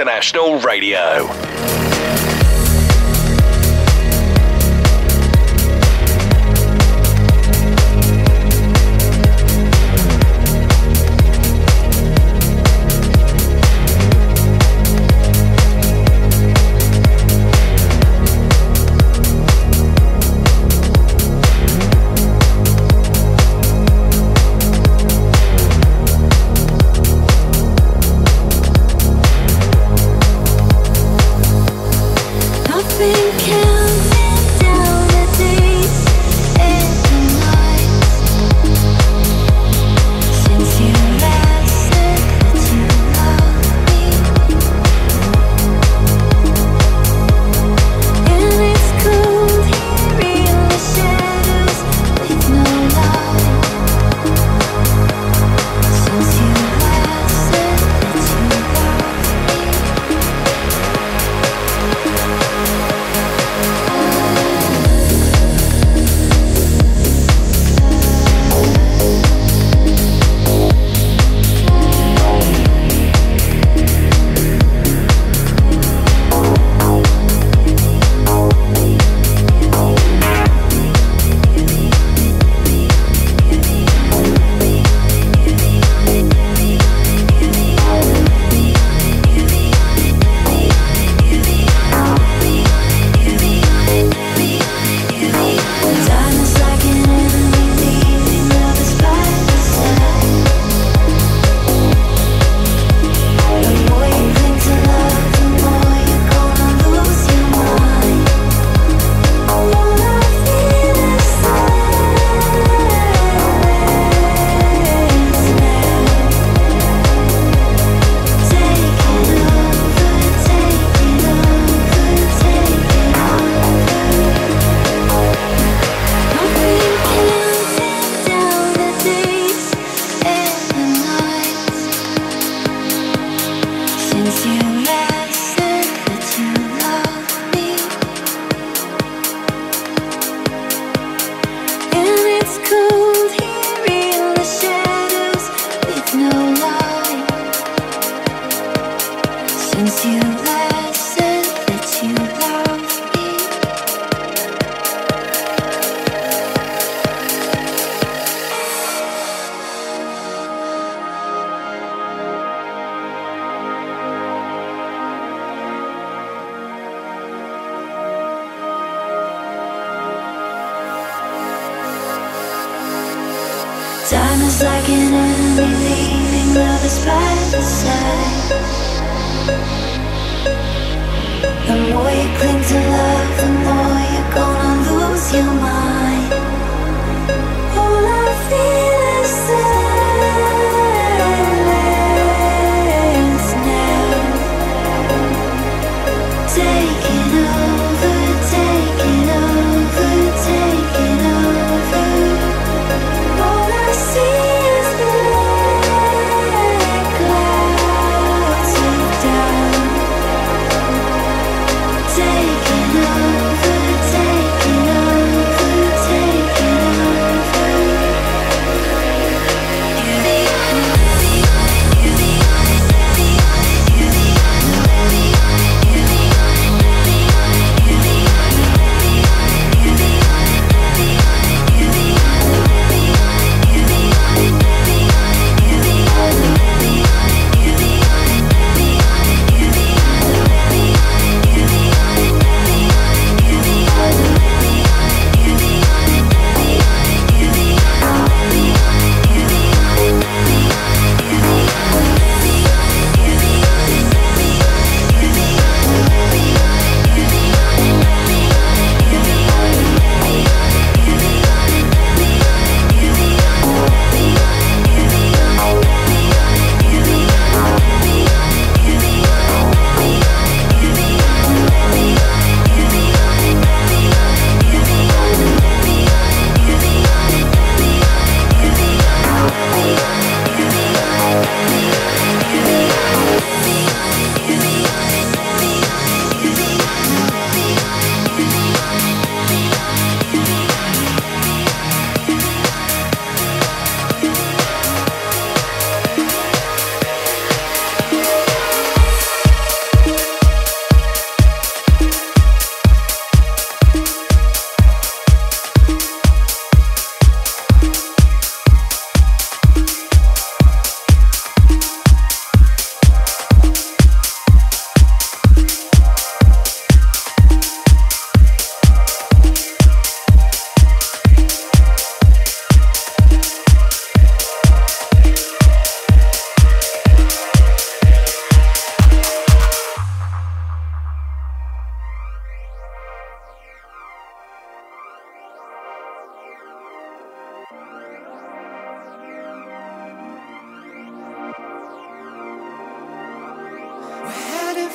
International Radio.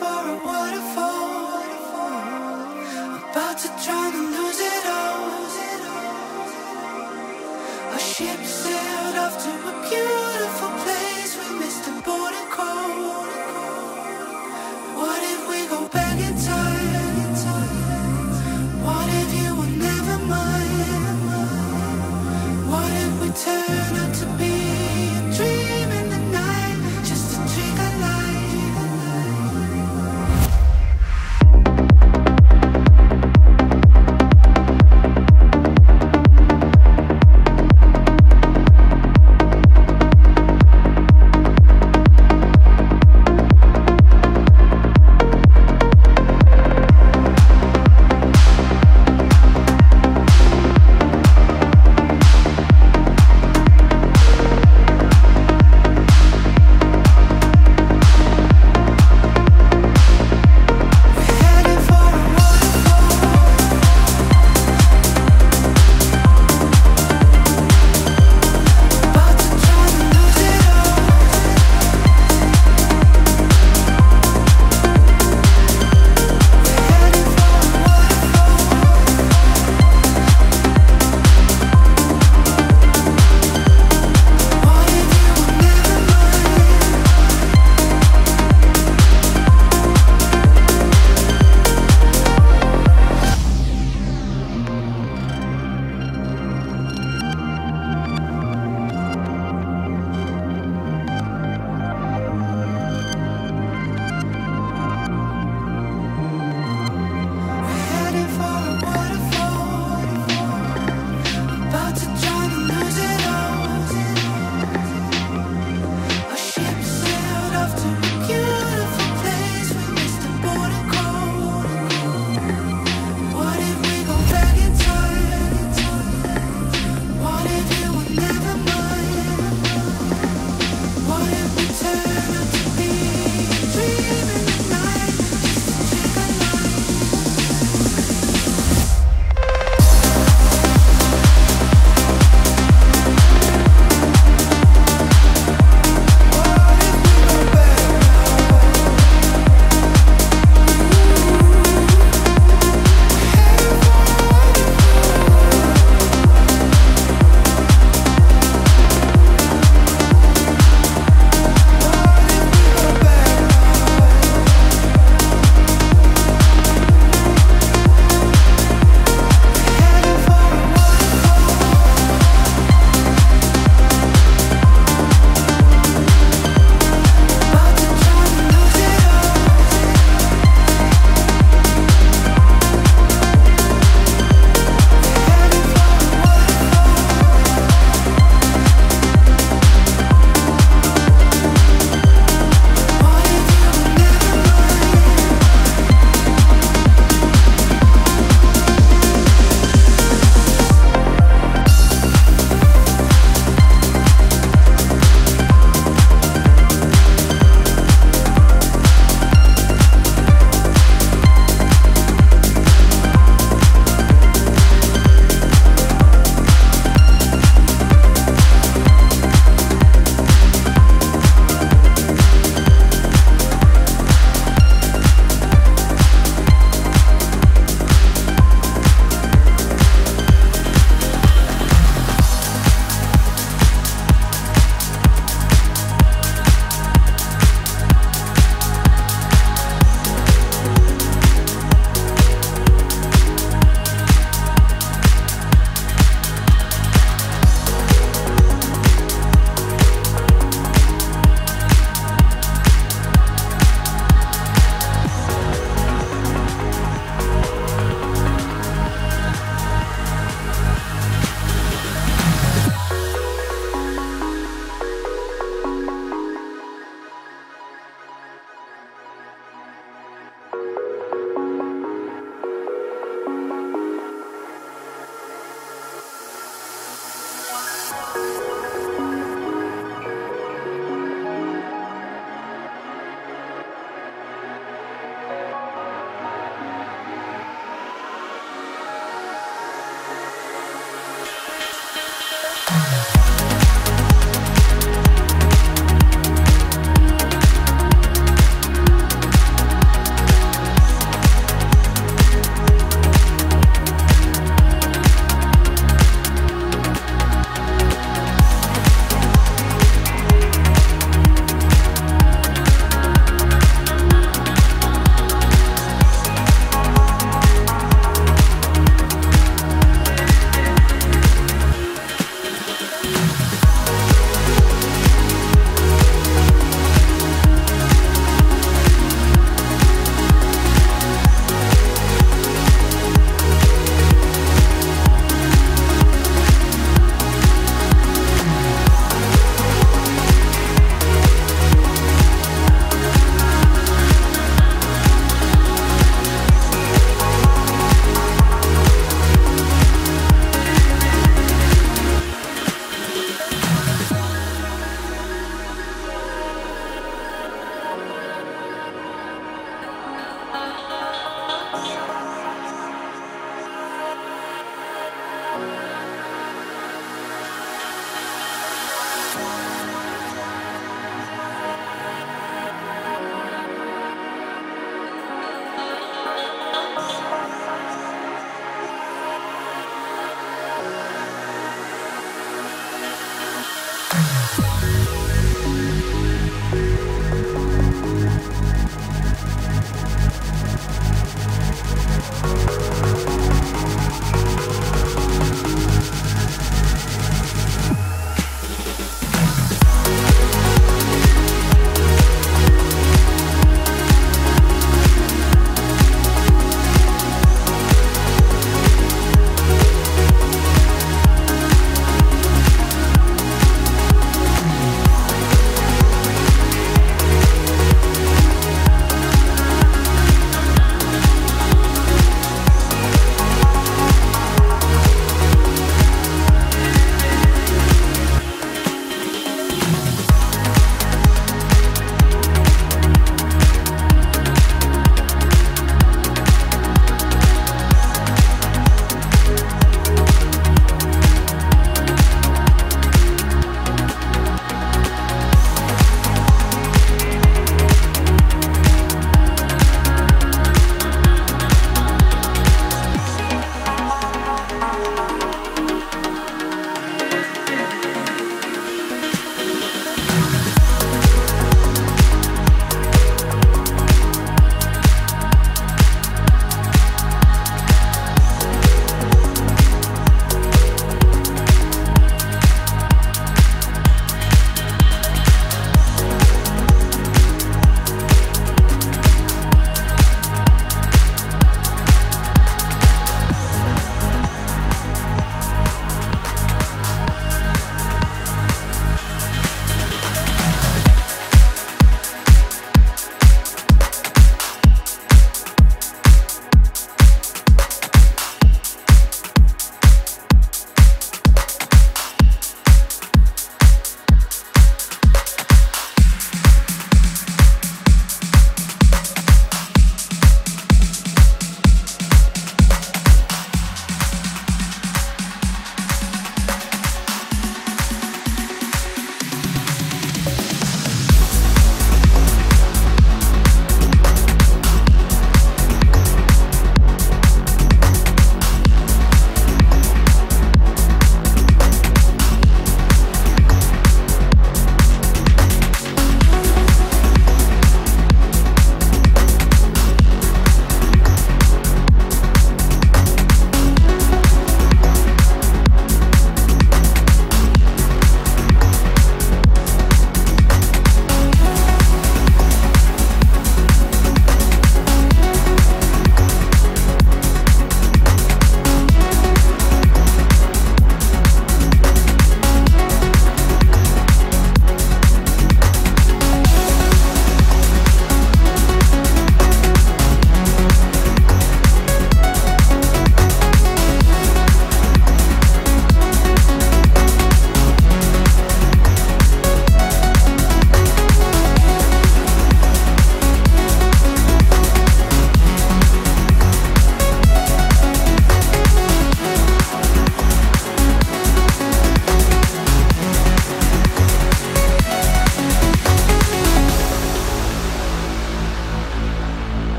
for a waterfall. About to drop.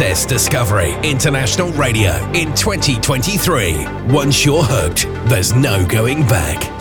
ISS Discovery International Radio in 2023. Once you're hooked, there's no going back.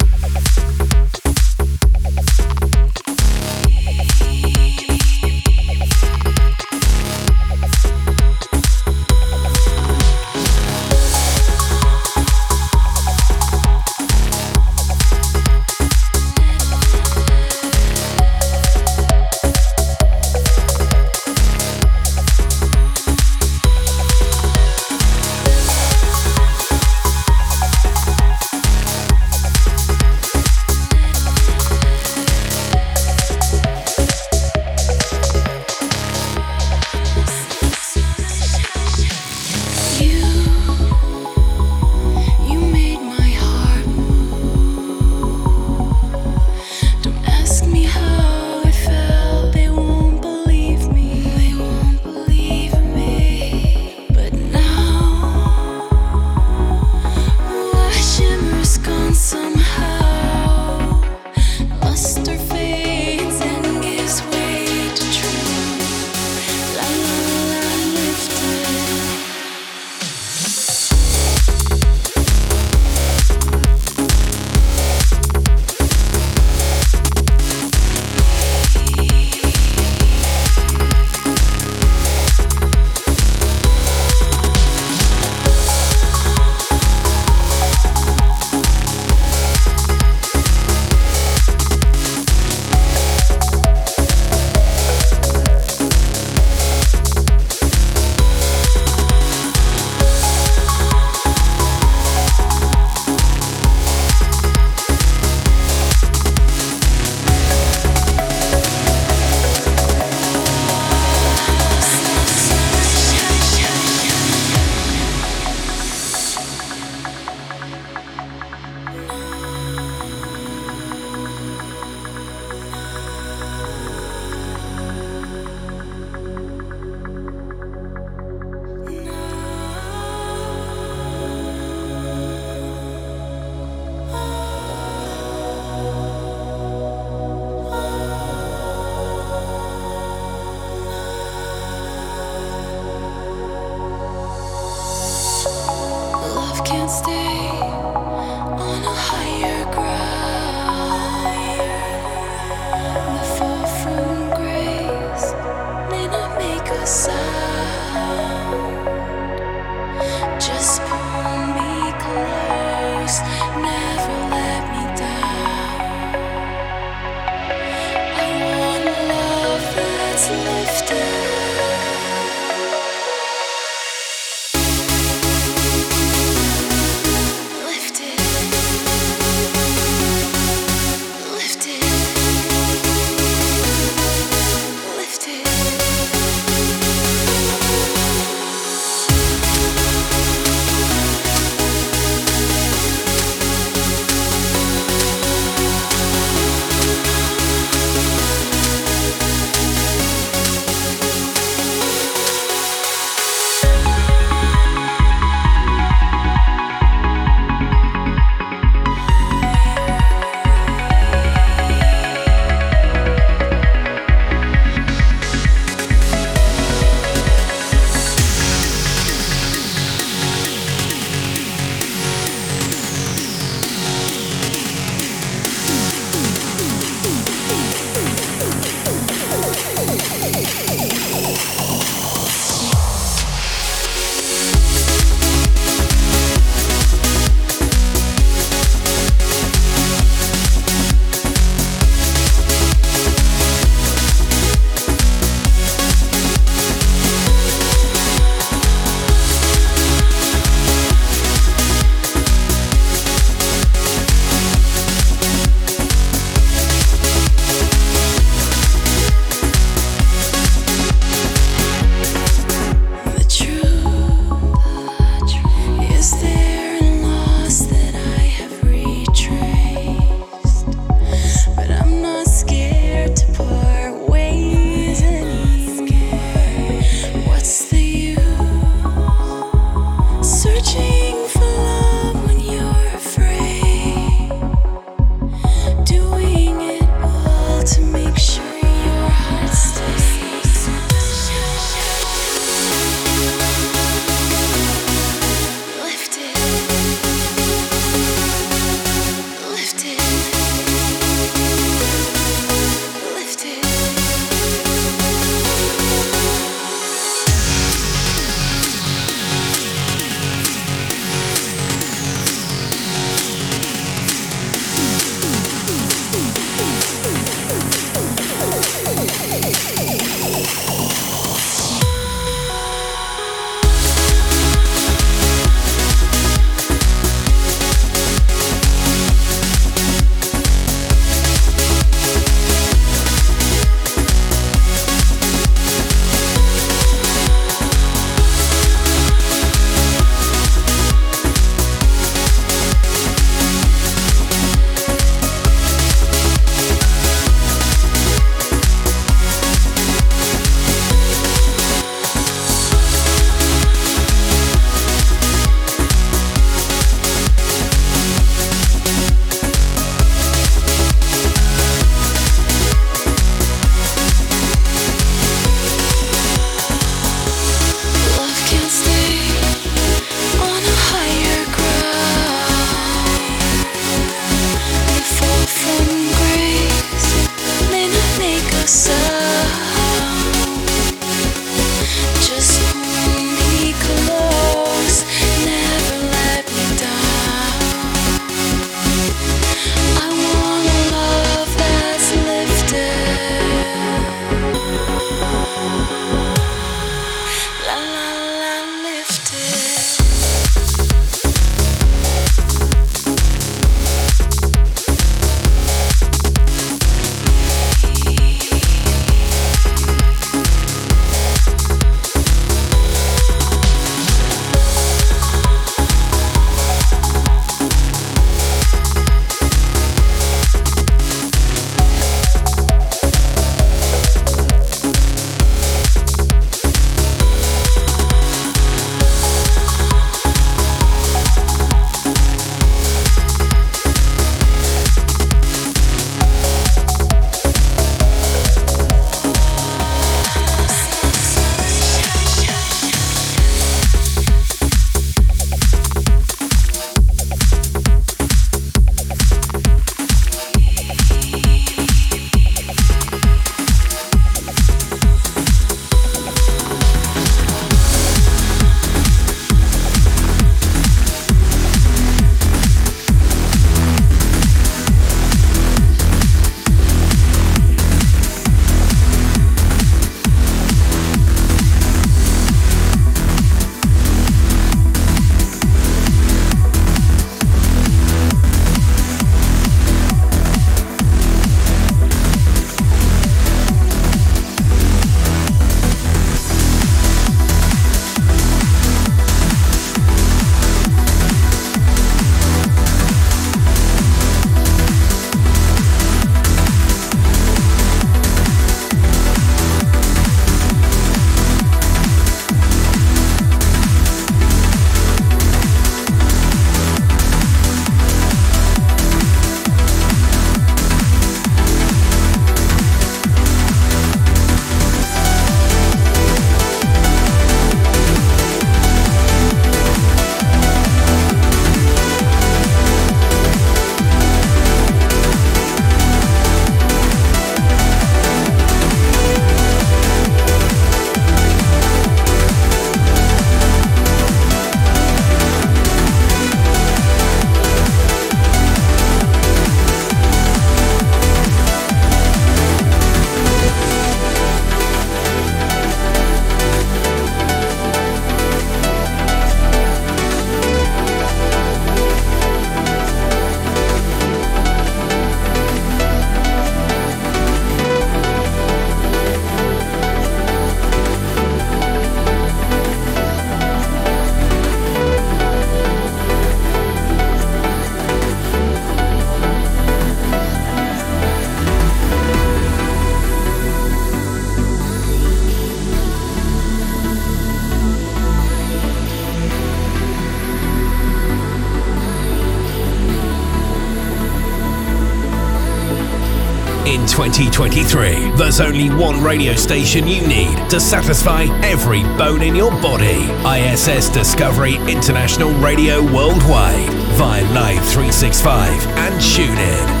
2023, there's only one radio station you need to satisfy every bone in your body. ISS Discovery International Radio Worldwide via Live 365 and TuneIn.